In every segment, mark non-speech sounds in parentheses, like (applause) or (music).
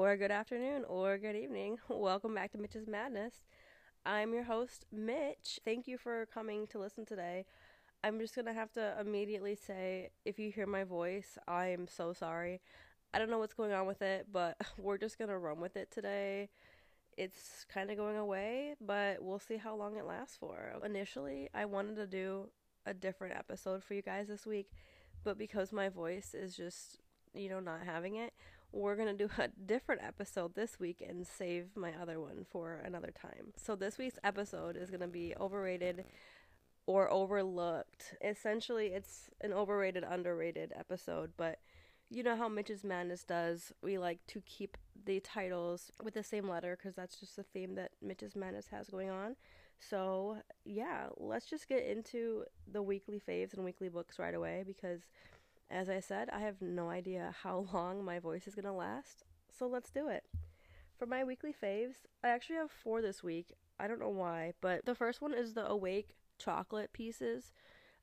or good afternoon, or good evening. (laughs) Welcome back to Mitch's Madness. I'm your host, Mitch. Thank you for coming to listen today. I'm just gonna have to immediately say if you hear my voice, I am so sorry. I don't know what's going on with it, but (laughs) we're just gonna run with it today. It's kind of going away, but we'll see how long it lasts for. Initially, I wanted to do a different episode for you guys this week, but because my voice is just, you know, not having it, we're going to do a (laughs) different episode this week and save my other one for another time. So, this week's episode is going to be overrated or overlooked. Essentially, it's an overrated, underrated episode, but you know how Mitch's Madness does. We like to keep the titles with the same letter because that's just the theme that Mitch's Madness has going on. So, yeah, let's just get into the weekly faves and weekly books right away because as I said, I have no idea how (laughs) long my voice is going to last, so let's do it. For my weekly faves, I actually have four this week. I don't know why, but the first one is the Awake chocolate pieces.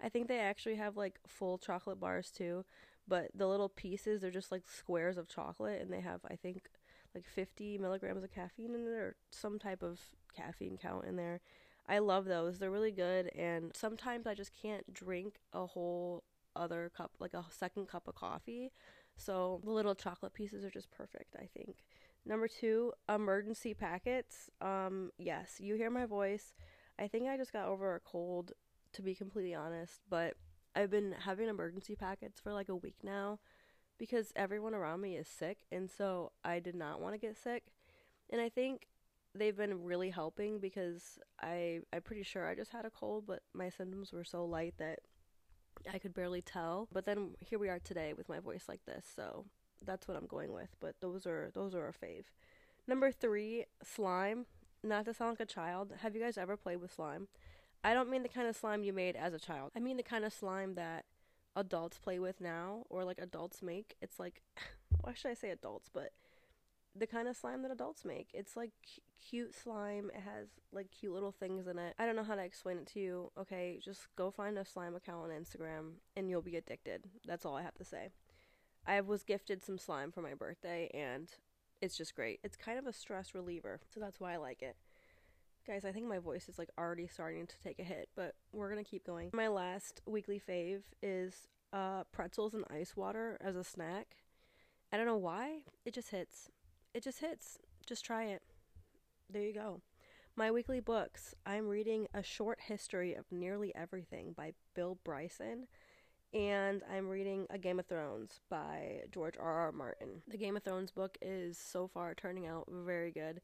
I think they actually have like full chocolate bars too, but the little pieces they're just like squares of chocolate and they have, I think, like 50 milligrams of caffeine in it or some type of caffeine count in there. I love those. They're really good, and sometimes I just can't drink a whole other cup, like a second cup of coffee. So the little chocolate pieces are just perfect, I think. Number two, Emergen-C packets. Um, yes, you hear my voice. I think I just got over a cold, to be completely honest, but I've been having Emergen-C packets for like a week now because everyone around me is sick, and so I did not want to get sick. And I think they've been really helping because I I'm pretty sure I just had a cold, but my symptoms were so light that I could barely tell. But then here we are today with my voice like this, so that's what I'm going with. But those are those are our fave. Number three, slime. Not to sound like a child, have you guys ever played with slime? I don't mean the kind of slime you made as a child. I mean the kind of slime that adults play with now or like adults make. It's like (laughs) why should I say adults, but the kind of slime that adults make. It's like c- cute slime. It has like cute little things in it. I don't know how to explain it to you. Okay, just go find a slime account on Instagram and you'll be addicted. That's all I have to say. I was gifted some slime for my birthday and it's just great. It's kind of a stress reliever, so that's why I like it. Guys, I think my voice is like already starting to take a hit, but we're gonna keep going. My last weekly fave is uh, pretzels and ice water as a snack. I don't know why, it just hits it just hits. Just try it. There you go. My weekly books. I'm reading A Short History of Nearly Everything by Bill Bryson. And I'm reading A Game of Thrones by George R. R. Martin. The Game of Thrones book is so far turning out very good.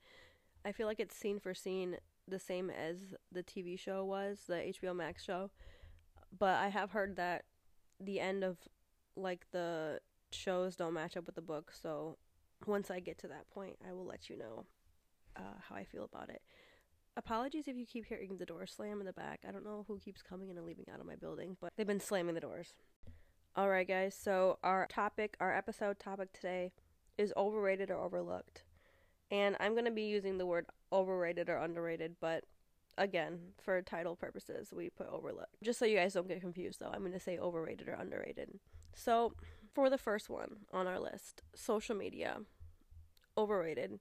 I feel like it's scene for scene the same as the TV show was, the HBO Max show. But I have heard that the end of like the shows don't match up with the book, so once I get to that point, I will let you know uh, how I feel about it. Apologies if you keep hearing the door slam in the back. I don't know who keeps coming in and leaving out of my building, but they've been slamming the doors. All right, guys. So our topic, our episode topic today, is overrated or overlooked, and I'm gonna be using the word overrated or underrated, but again, for title purposes, we put overlooked. Just so you guys don't get confused, though, I'm gonna say overrated or underrated. So for the first one on our list, social media overrated.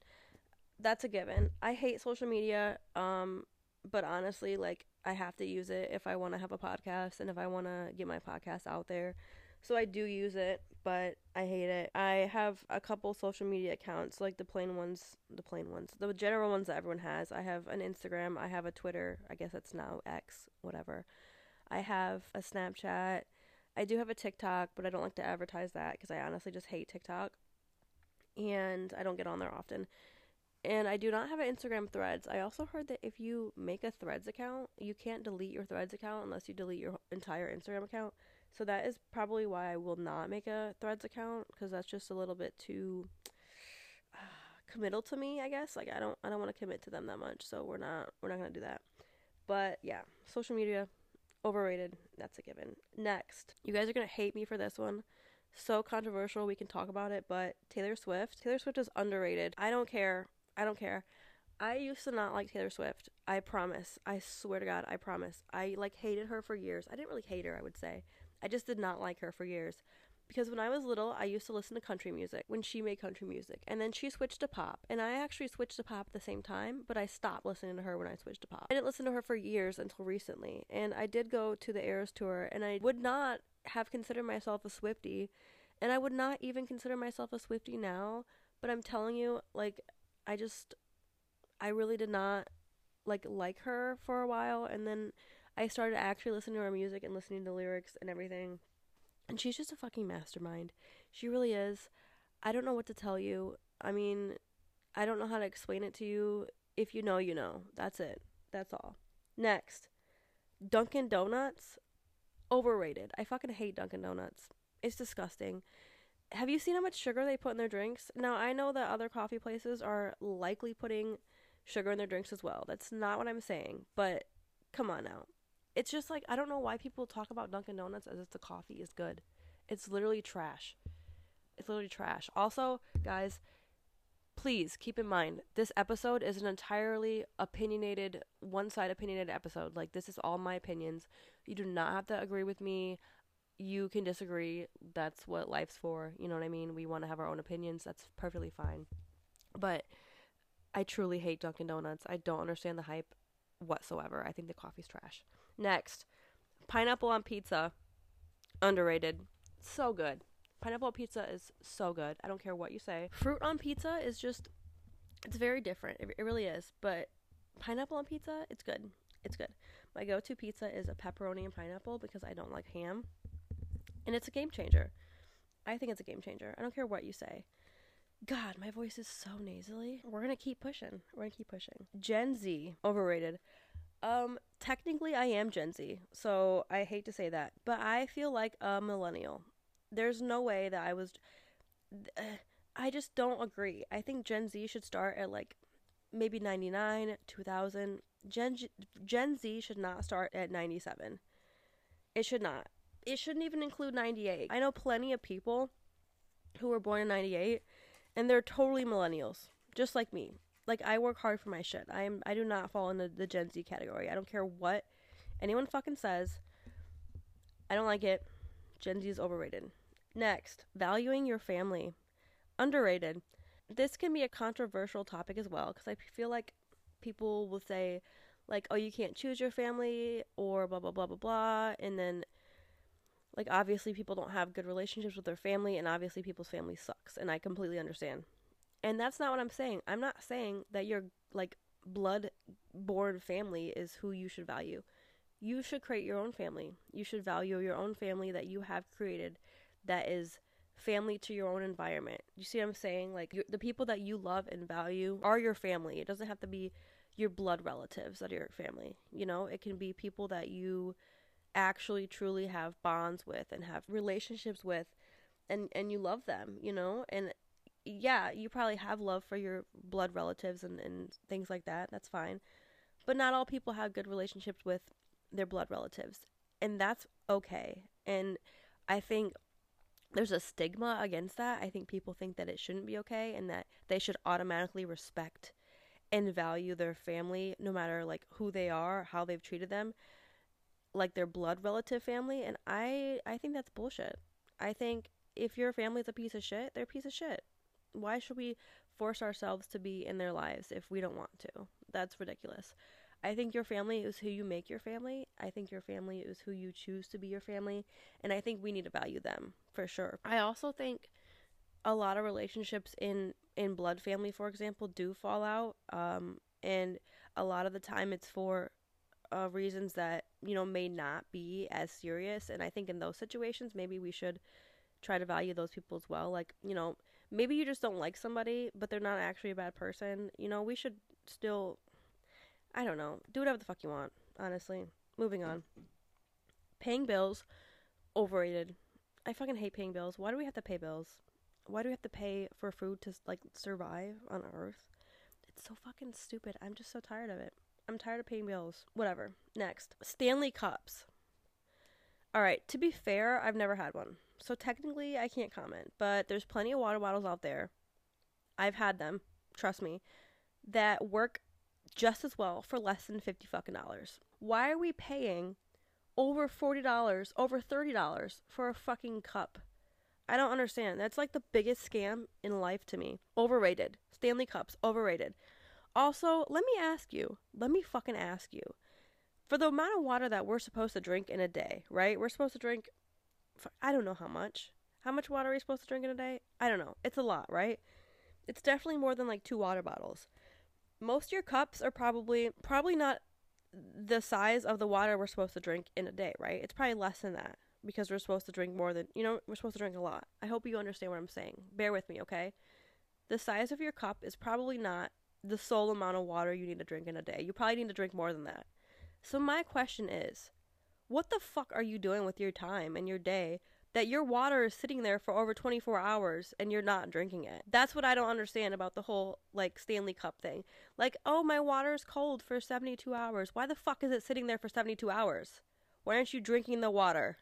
That's a given. I hate social media, um, but honestly, like I have to use it if I want to have a podcast and if I want to get my podcast out there. So I do use it, but I hate it. I have a couple social media accounts, like the plain ones, the plain ones, the general ones that everyone has. I have an Instagram, I have a Twitter, I guess that's now X, whatever. I have a Snapchat. I do have a TikTok, but I don't like to advertise that because I honestly just hate TikTok. And I don't get on there often. And I do not have an Instagram threads. I also heard that if you make a threads account, you can't delete your threads account unless you delete your entire Instagram account. So that is probably why I will not make a threads account because that's just a little bit too uh, (sighs) committal to me, I guess. Like I don't I don't want to commit to them that much. So we're not we're not going to do that. But yeah, social media Overrated. That's a given. Next, you guys are going to hate me for this one. So controversial, we can talk about it, but Taylor Swift. Taylor Swift is underrated. I don't care. I don't care. I used to not like Taylor Swift. I promise. I swear to God, I promise. I like hated her for years. I didn't really hate her, I would say. I just did not like her for years. Because when I was little, I used to listen to country music when she made country music. And then she switched to pop. And I actually switched to pop at the same time, but I stopped listening to her when I switched to pop. I didn't listen to her for years until recently. And I did go to the Eras tour, and I would not have considered myself a Swiftie. And I would not even consider myself a Swiftie now. But I'm telling you, like, I just, I really did not, like, like her for a while. And then I started actually listening to her music and listening to lyrics and everything and she's just a fucking mastermind. She really is. I don't know what to tell you. I mean, I don't know how to explain it to you. If you know, you know. That's it. That's all. Next, Dunkin' Donuts. Overrated. I fucking hate Dunkin' Donuts. It's disgusting. Have you seen how much sugar they put in their drinks? Now, I know that other coffee places are likely putting sugar in their drinks as well. That's not what I'm saying. But come on now it's just like I don't know why people talk about Dunkin' Donuts as if the coffee is good. It's literally trash. It's literally trash. Also, guys, please keep in mind this episode is an entirely opinionated, one-side opinionated episode. Like this is all my opinions. You do not have to agree with me. You can disagree. That's what life's for. You know what I mean? We want to have our own opinions. That's perfectly fine. But I truly hate Dunkin' Donuts. I don't understand the hype whatsoever. I think the coffee's trash. Next, pineapple on pizza. Underrated. So good. Pineapple pizza is so good. I don't care what you say. Fruit on pizza is just, it's very different. It, it really is. But pineapple on pizza, it's good. It's good. My go to pizza is a pepperoni and pineapple because I don't like ham. And it's a game changer. I think it's a game changer. I don't care what you say. God, my voice is so nasally. We're gonna keep pushing. We're gonna keep pushing. Gen Z, overrated. Um, technically, I am Gen Z, so I hate to say that, but I feel like a millennial. There's no way that I was. (sighs) I just don't agree. I think Gen Z should start at like maybe 99, 2000. Gen, Gen Z should not start at 97. It should not. It shouldn't even include 98. I know plenty of people who were born in 98 and they're totally millennials, just like me like I work hard for my shit. I am I do not fall into the Gen Z category. I don't care what anyone fucking says. I don't like it. Gen Z is overrated. Next, valuing your family. Underrated. This can be a controversial topic as well because I feel like people will say like, "Oh, you can't choose your family," or blah blah blah blah blah, and then like obviously people don't have good relationships with their family and obviously people's family sucks and I completely understand. And that's not what I'm saying. I'm not saying that your like blood born family is who you should value. You should create your own family. You should value your own family that you have created that is family to your own environment. You see what I'm saying? Like the people that you love and value are your family. It doesn't have to be your blood relatives that are your family. You know, it can be people that you actually truly have bonds with and have relationships with and and you love them, you know? And yeah, you probably have love for your blood relatives and, and things like that. That's fine. But not all people have good relationships with their blood relatives. And that's okay. And I think there's a stigma against that. I think people think that it shouldn't be okay and that they should automatically respect and value their family no matter like who they are, how they've treated them, like their blood relative family. And I I think that's bullshit. I think if your family's a piece of shit, they're a piece of shit why should we force ourselves to be in their lives if we don't want to? That's ridiculous. I think your family is who you make your family. I think your family is who you choose to be your family. And I think we need to value them for sure. I also think a lot of relationships in, in blood family, for example, do fall out. Um, and a lot of the time it's for uh, reasons that, you know, may not be as serious. And I think in those situations, maybe we should try to value those people as well. Like, you know, maybe you just don't like somebody, but they're not actually a bad person. You know, we should still, I don't know, do whatever the fuck you want, honestly. Moving on. Paying bills, overrated. I fucking hate paying bills. Why do we have to pay bills? Why do we have to pay for food to, like, survive on Earth? It's so fucking stupid. I'm just so tired of it. I'm tired of paying bills. Whatever. Next. Stanley Cups. Alright, to be fair, I've never had one so technically I can't comment, but there's plenty of water bottles out there. I've had them, trust me, that work just as well for less than 50 fucking dollars. Why are we paying over $40, over $30 for a fucking cup I don't understand. That's like the biggest scam in life to me. Overrated. Stanley Cups, overrated. Also, let me ask you, let me fucking ask you, for the amount of water that we're supposed to drink in a day, right? We're supposed to drink, I don't know how much. How much water are we supposed to drink in a day? I don't know. It's a lot, right? It's definitely more than like two water bottles. Most of your cups are probably probably not the size of the water we're supposed to drink in a day, right? It's probably less than that because we're supposed to drink more than, you know, we're supposed to drink a lot. I hope you understand what I'm saying. Bear with me, okay? The size of your cup is probably not the sole amount of water you need to drink in a day. You probably need to drink more than that. So, my question is what the fuck are you doing with your time and your day that your water is sitting there for over 24 hours and you're not drinking it. That's what I don't understand about the whole like Stanley Cup thing. Like, oh, my water is cold for 72 hours. Why the fuck is it sitting there for 72 hours? Why aren't you drinking the water?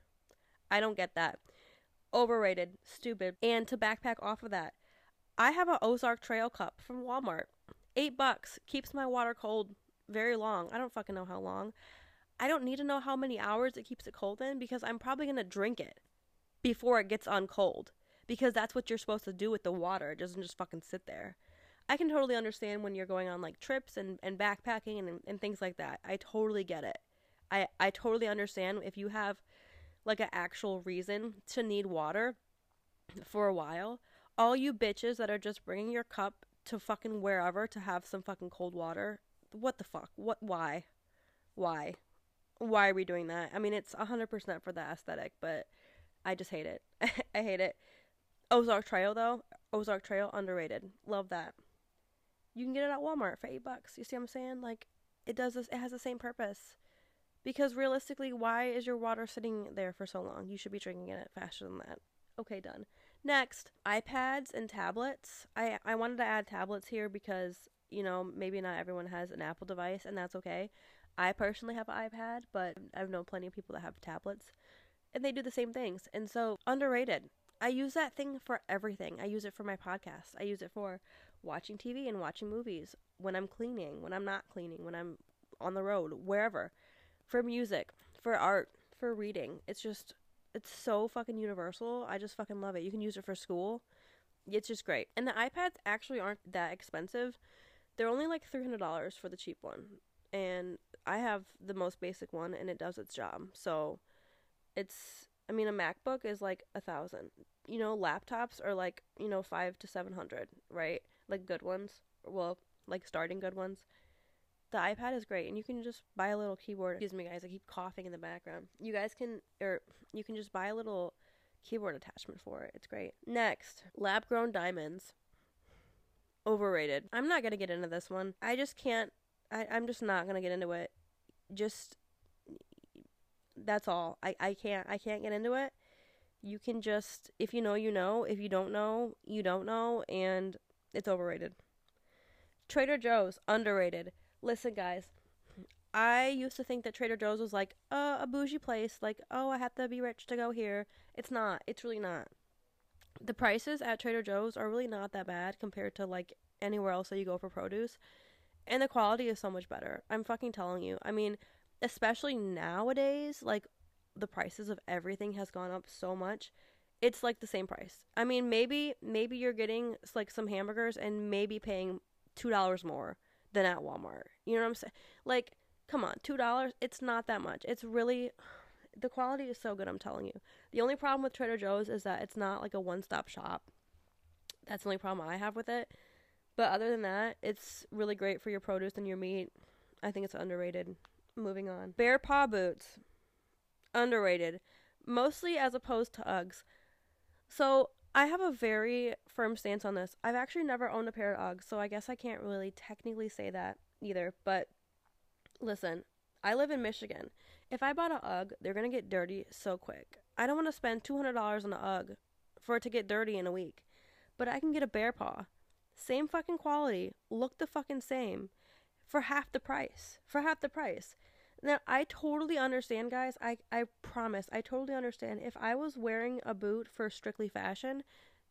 I don't get that. Overrated, stupid. And to backpack off of that, I have an Ozark Trail cup from Walmart. 8 bucks keeps my water cold very long. I don't fucking know how long. I don't need to know how many hours it keeps it cold in because I'm probably going to drink it before it gets on cold because that's what you're supposed to do with the water. It doesn't just fucking sit there. I can totally understand when you're going on like trips and, and backpacking and, and things like that. I totally get it. I, I totally understand if you have like an actual reason to need water for a while. All you bitches that are just bringing your cup to fucking wherever to have some fucking cold water. What the fuck? What? Why? Why? Why are we doing that? I mean, it's 100% for the aesthetic, but I just hate it. (laughs) I hate it. Ozark Trail though, Ozark Trail underrated. Love that. You can get it at Walmart for eight bucks. You see what I'm saying? Like it does this. It has the same purpose. Because realistically, why is your water sitting there for so long? You should be drinking it faster than that. Okay, done. Next, iPads and tablets. I I wanted to add tablets here because you know maybe not everyone has an Apple device, and that's okay. I personally have an iPad, but I've known plenty of people that have tablets and they do the same things. And so, underrated. I use that thing for everything. I use it for my podcast. I use it for watching TV and watching movies, when I'm cleaning, when I'm not cleaning, when I'm on the road, wherever. For music, for art, for reading. It's just it's so fucking universal. I just fucking love it. You can use it for school. It's just great. And the iPads actually aren't that expensive. They're only like $300 for the cheap one. And I have the most basic one and it does its job. So it's I mean a MacBook is like a thousand. You know, laptops are like, you know, five to seven hundred, right? Like good ones. Well, like starting good ones. The iPad is great and you can just buy a little keyboard. Excuse me guys, I keep coughing in the background. You guys can or you can just buy a little keyboard attachment for it. It's great. Next, lab grown diamonds. Overrated. I'm not gonna get into this one. I just can't I, I'm just not gonna get into it. Just that's all. I, I can't I can't get into it. You can just if you know you know, if you don't know, you don't know and it's overrated. Trader Joe's underrated. Listen guys, I used to think that Trader Joe's was like uh, a bougie place, like oh I have to be rich to go here. It's not. It's really not. The prices at Trader Joe's are really not that bad compared to like anywhere else that you go for produce. And the quality is so much better. I'm fucking telling you. I mean, especially nowadays, like the prices of everything has gone up so much. It's like the same price. I mean, maybe maybe you're getting like some hamburgers and maybe paying two dollars more than at Walmart. You know what I'm saying? Like, come on, two dollars. It's not that much. It's really (sighs) the quality is so good. I'm telling you. The only problem with Trader Joe's is that it's not like a one-stop shop. That's the only problem I have with it. But other than that, it's really great for your produce and your meat. I think it's underrated. Moving on. Bearpaw boots. Underrated. Mostly as opposed to Uggs. So I have a very firm stance on this. I've actually never owned a pair of Uggs, so I guess I can't really technically say that either. But listen, I live in Michigan. If I bought an Ugg, they're gonna get dirty so quick. I don't want to spend two hundred dollars on an Ugg for it to get dirty in a week. But I can get a Bearpaw. Same fucking quality, look the fucking same for half the price. For half the price. Now, I totally understand, guys. I, I promise, I totally understand. If I was wearing a boot for strictly fashion,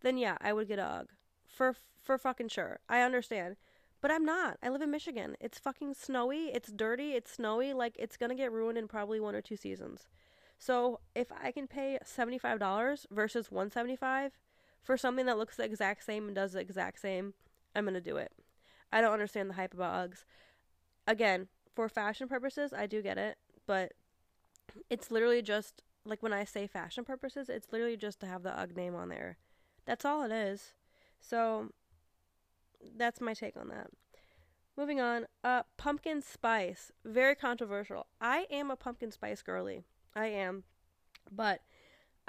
then yeah, I would get a UGG. For, for fucking sure. I understand. But I'm not. I live in Michigan. It's fucking snowy. It's dirty. It's snowy. Like, it's gonna get ruined in probably one or two seasons. So if I can pay $75 versus 175 for something that looks the exact same and does the exact same, I'm going to do it. I don't understand the hype about Uggs. Again, for fashion purposes, I do get it, but it's literally just like when I say fashion purposes, it's literally just to have the UGG name on there. That's all it is. So that's my take on that. Moving on, uh, pumpkin spice, very controversial. I am a pumpkin spice girly. I am, but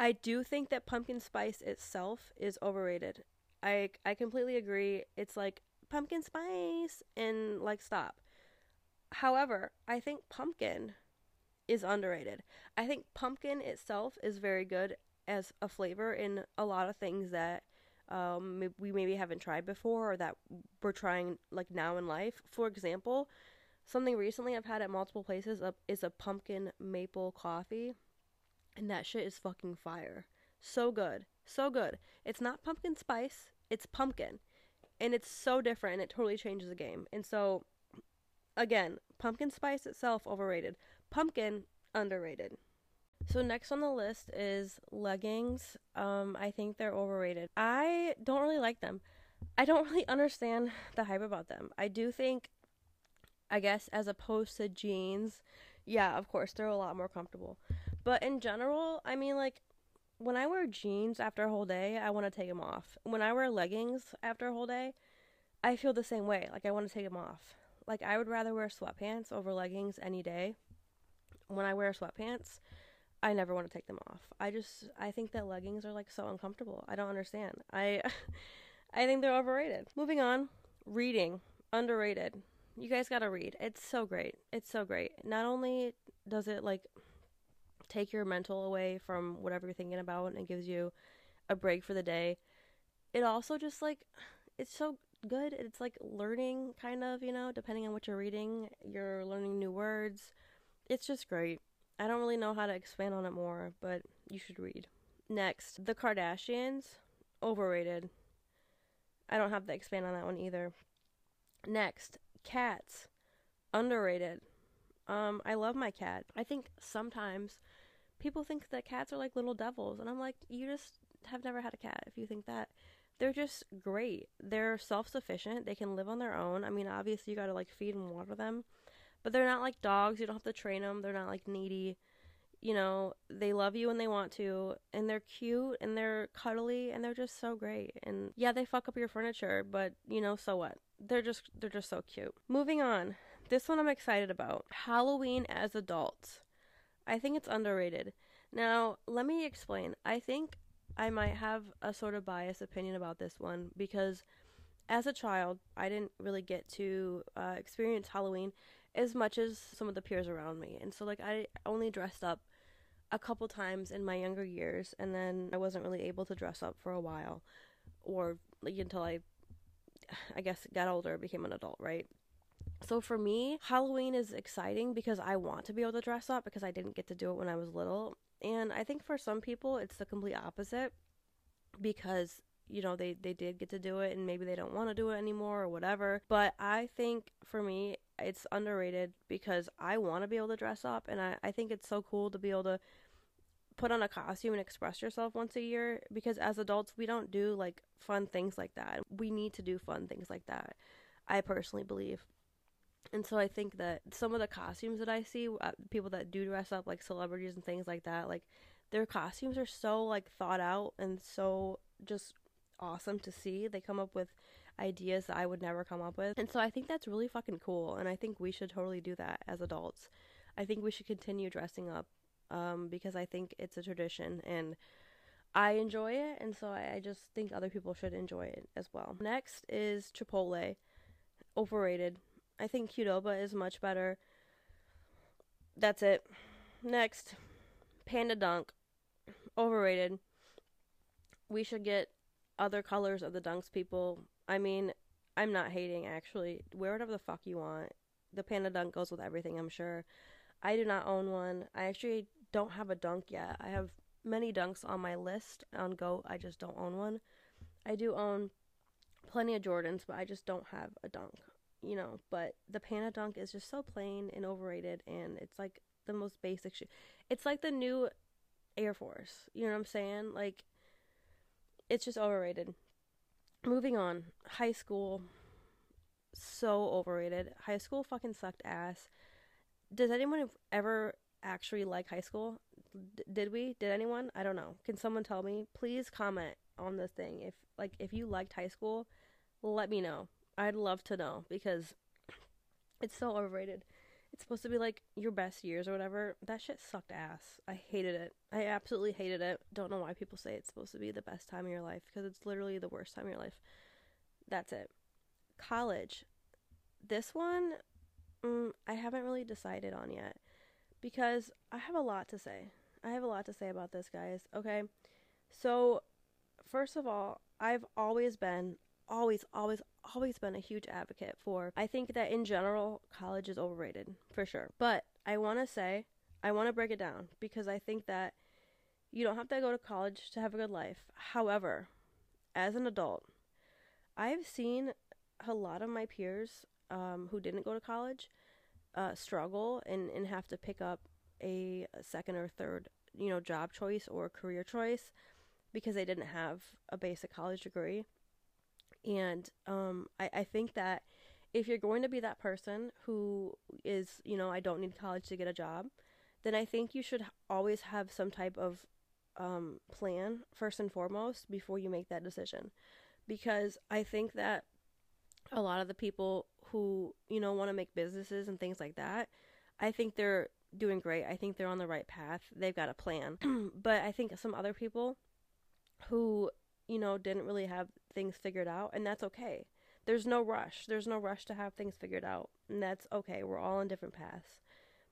I do think that pumpkin spice itself is overrated. I I completely agree. It's like pumpkin spice and like stop. However, I think pumpkin is underrated. I think pumpkin itself is very good as a flavor in a lot of things that um, we maybe haven't tried before or that we're trying like now in life. For example, something recently I've had at multiple places is a pumpkin maple coffee, and that shit is fucking fire. So good, so good. It's not pumpkin spice, it's pumpkin, and it's so different, and it totally changes the game. And so, again, pumpkin spice itself overrated. Pumpkin underrated. So next on the list is leggings. Um, I think they're overrated. I don't really like them. I don't (laughs) really understand the hype about them. I do think, I guess, as opposed to jeans, yeah, of course, they're a lot more comfortable. But in general, I mean, like, when I wear jeans after a whole day, I want to take them off. When I wear leggings after a whole day, I feel the same way. Like, I want to take them off. Like, I would rather wear sweatpants over leggings any day. When I wear sweatpants, I never want to take them off. I just I think that leggings are like so uncomfortable. I don't understand. I (laughs) I think they're overrated. Moving on, reading underrated. You guys got to read. It's so great. It's so great. Not only does it like take your mental away from whatever you're thinking about and it gives you a break for the day, it also just like it's so good. It's like learning kind of, you know, depending on what you're reading, you're learning new words. It's just great. I don't really know how to expand on it more, but you should read. Next, The Kardashians, overrated. I don't have to expand on that one either. Next, Cats, underrated. Um, I love my cat. I think sometimes people think that cats are like little devils, and I'm like, you just have never had a cat if you think that. They're just great. They're self sufficient. They can live on their own. I mean, obviously, you gotta like feed and water them but they're not like dogs. You don't have to train them. They're not like needy. You know, they love you when they want to, and they're cute and they're cuddly and they're just so great. And yeah, they fuck up your furniture, but you know, so what? They're just they're just so cute. Moving on. This one I'm excited about. Halloween as adults. I think it's underrated. Now, let me explain. I think I might have a sort of biased opinion about this one because as a child, I didn't really get to uh, experience Halloween as much as some of the peers around me. And so like I only dressed up a couple times in my younger years and then I wasn't really able to dress up for a while or like until I I guess got older, became an adult, right? So for me, Halloween is exciting because I want to be able to dress up because I didn't get to do it when I was little. And I think for some people it's the complete opposite because you know they they did get to do it and maybe they don't want to do it anymore or whatever. But I think for me it's underrated because I want to be able to dress up and I, I think it's so cool to be able to put on a costume and express yourself once a year because as adults we don't do like fun things like that. We need to do fun things like that. I personally believe. And so I think that some of the costumes that I see, uh, people that do dress up like celebrities and things like that, like their costumes are so like thought out and so just awesome to see. They come up with ideas that I would never come up with. And so I think that's really fucking cool. And I think we should totally do that as adults. I think we should continue dressing up um, because I think it's a tradition and I enjoy it. And so I, I just think other people should enjoy it as well. Next is Chipotle. Overrated. I think Qdoba is much better. That's it. Next, Panda Dunk. Overrated. We should get other colors of the dunks, people. I mean, I'm not hating actually. Wear whatever the fuck you want. The panda dunk goes with everything, I'm sure. I do not own one. I actually don't have a dunk yet. I have many dunks on my list on Goat. I just don't own one. I do own plenty of Jordans, but I just don't have a dunk. You know, but the panda dunk is just so plain and overrated and it's like the most basic shit. It's like the new Air Force. You know what I'm saying? Like, it's just overrated. Moving on. High school. So overrated. High school fucking sucked ass. Does anyone ever actually like high school? D- did we? Did anyone? I don't know. Can someone tell me? Please comment on this thing. If like if you liked high school, let me know. I'd love to know because it's so overrated. It's supposed to be like your best years or whatever. That shit sucked ass. I hated it. I absolutely hated it. Don't know why people say it's supposed to be the best time of your life because it's literally the worst time of your life. That's it. College. This one, mm, I haven't really decided on yet because I have a lot to say. I have a lot to say about this, guys. Okay. So, first of all, I've always been, always, always, always been a huge advocate for. I think that in general, college is overrated, for sure. But I want to say, I want to break it down because I think that you don't have to go to college to have a good life. However, as an adult, I've seen a lot of my peers um, who didn't go to college uh, struggle and, and have to pick up a, a second or third, you know, job choice or career choice because they didn't have a basic college degree. And um, I, I think that if you're going to be that person who is, you know, I don't need college to get a job, then I think you should always have some type of um, plan first and foremost before you make that decision. Because I think that a lot of the people who, you know, want to make businesses and things like that, I think they're doing great. I think they're on the right path. They've got a plan. (clears throat) but I think some other people who, you know, didn't really have things figured out, and that's okay. There's no rush. There's no rush to have things figured out, and that's okay. We're all on different paths.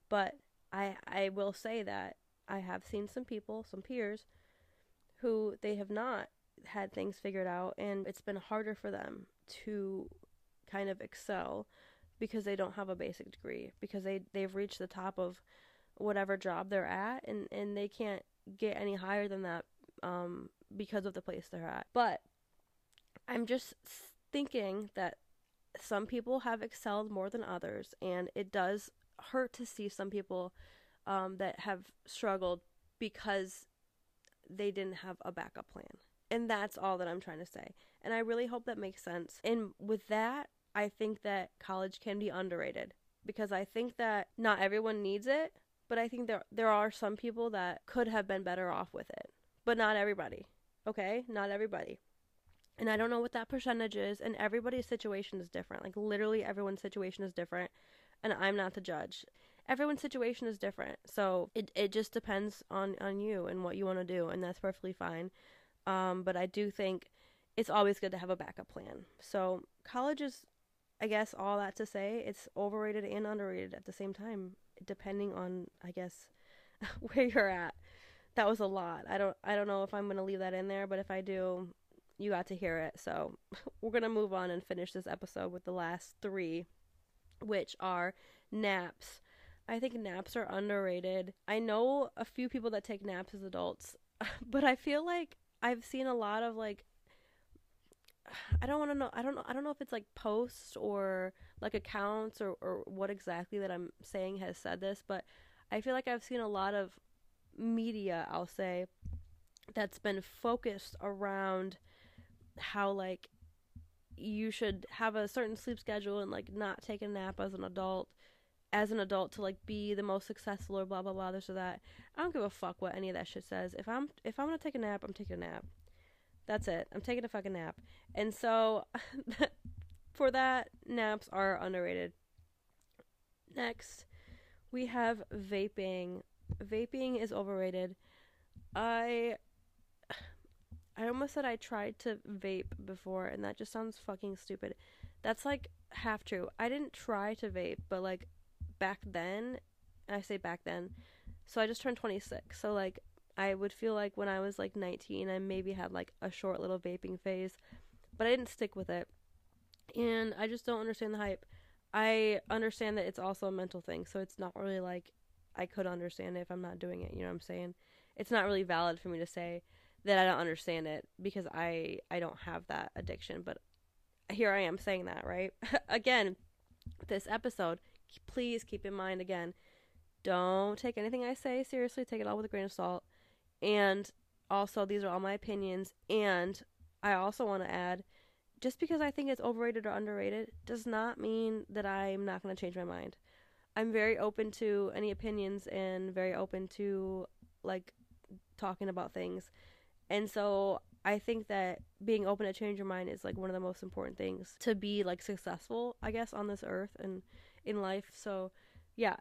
But I I will say that I have seen some people, some peers who they have not had things figured out and it's been harder for them to kind of excel because they don't have a basic degree because they they've reached the top of whatever job they're at and and they can't get any higher than that um because of the place they're at. But i'm just thinking that some people have excelled more than others and it does hurt to see some people um, that have struggled because they didn't have a backup plan. And that's all that i'm trying to say. And i really hope that makes sense. And with that I think that college can be underrated because I think that not everyone needs it, but I think there there are some people that could have been better off with it, but not everybody. Okay? Not everybody. And I don't know what that percentage is, and everybody's situation is different. Like literally everyone's situation is different, and I'm not the judge. Everyone's situation is different. So it it just depends on on you and what you want to do, and that's perfectly fine. Um, but I do think it's always good to have a backup plan. So college is I guess all that to say, it's overrated and underrated at the same time, depending on I guess (laughs) where you're at. That was a lot. I don't I don't know if I'm gonna leave that in there, but if I do, you got to hear it. So (laughs) we're gonna move on and finish this episode with the last three, which are naps. I think naps are underrated. I know a few people that take naps as adults, (laughs) but I feel like I've seen a lot of like I don't want to know. I don't know. I don't know if it's like posts or like accounts or or what exactly that I'm saying has said this, but I feel like I've seen a lot of media. I'll say that's been focused around how like you should have a certain sleep schedule and like not take a nap as an adult as an adult to like be the most successful or blah blah blah this or that. I don't give a fuck what any of that shit says. If I'm if I'm gonna take a nap, I'm taking a nap. That's it. I'm taking a fucking nap. And so (laughs) for that, naps are underrated. Next, we have vaping. Vaping is overrated. I I almost said I tried to vape before and that just sounds fucking stupid. That's like half true. I didn't try to vape, but like back then, I say back then. So I just turned 26. So like I would feel like when I was like 19, I maybe had like a short little vaping phase, but I didn't stick with it. And I just don't understand the hype. I understand that it's also a mental thing, so it's not really like I could understand it if I'm not doing it, you know what I'm saying? It's not really valid for me to say that I don't understand it because I I don't have that addiction, but here I am saying that, right? (laughs) again, this episode, please keep in mind again, don't take anything I say seriously. Take it all with a grain of salt. And also, these are all my opinions. And I also want to add just because I think it's overrated or underrated does not mean that I'm not going to change my mind. I'm very open to any opinions and very open to like talking about things. And so I think that being open to change your mind is like one of the most important things to be like successful, I guess, on this earth and in life. So, yeah,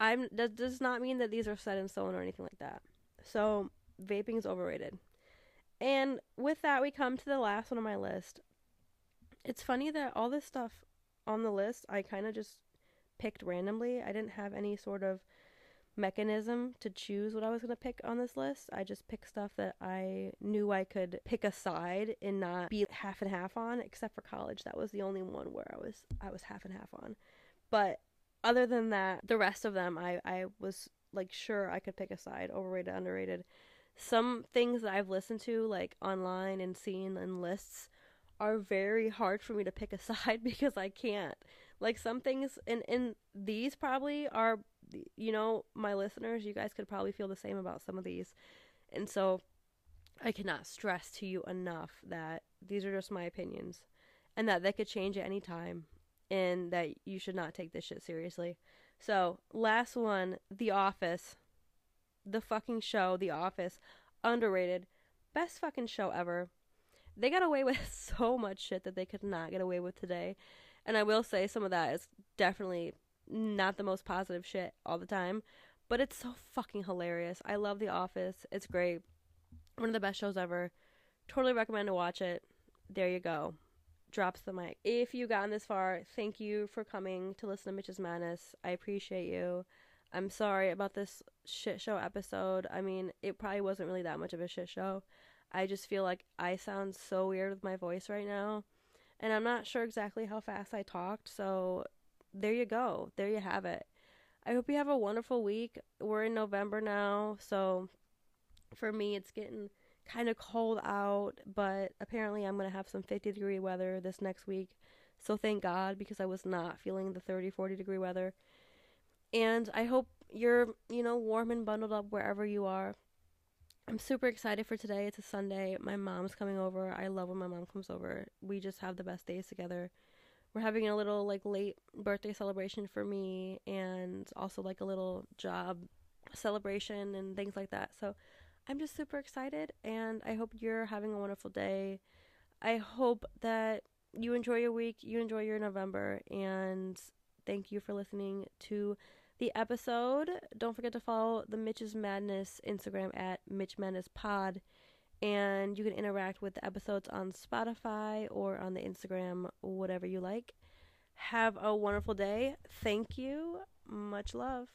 I'm that does not mean that these are set in stone or anything like that. So, vaping is overrated. And with that, we come to the last one on my list. It's funny that all this stuff on the list I kind of just picked randomly. I didn't have any sort of mechanism to choose what I was going to pick on this list. I just picked stuff that I knew I could pick a side and not be half and half on, except for college. That was the only one where I was I was half and half on. But other than that, the rest of them I I was like sure I could pick a side, overrated, underrated. Some things that I've listened to like online and seen in lists are very hard for me to pick a (laughs) side because I can't. Like some things and and these probably are you know, my listeners, you guys could probably feel the same about some of these. And so I cannot stress to you enough that these are just my opinions and that they could change at any time and that you should not take this shit seriously. So, last one, The Office. The fucking show, The Office. Underrated. Best fucking show ever. They got away (laughs) with so much shit that they could not get away with today. And I will say some of that is definitely not the most positive shit all the time, but it's so fucking hilarious. I love The Office. It's great. One of the best shows ever. Totally recommend to watch it. There you go. Drops the mic. If you gotten this far, thank you for coming to listen to Mitch's Madness. I appreciate you. I'm sorry about this shit show episode. I mean, it probably wasn't really that much of a shit show. I just feel like I sound so weird with my voice right now. And I'm not sure exactly how fast I talked, so there you go. There you have it. I hope you have a wonderful week. We're in November now, so for me, it's getting kind of cold out, but apparently, I'm going to have some 50 degree weather this next week. So thank God because I was not feeling the 30, 40 degree weather. And I hope you're, you know, warm and bundled up wherever you are. I'm super excited for today. It's a Sunday. My mom's coming over. I love when my mom comes over. We just have the best days together we're having a little like late birthday celebration for me and also like a little job celebration and things like that. So I'm just super excited and I hope you're having a wonderful day. I hope that you enjoy your week, you enjoy your November, and thank you for listening to the episode. Don't forget to follow the Mitch's Madness Instagram at Mitch Madness Pod and you can interact with the episodes on Spotify or on the Instagram, whatever you like. Have a wonderful day. Thank you. Much love.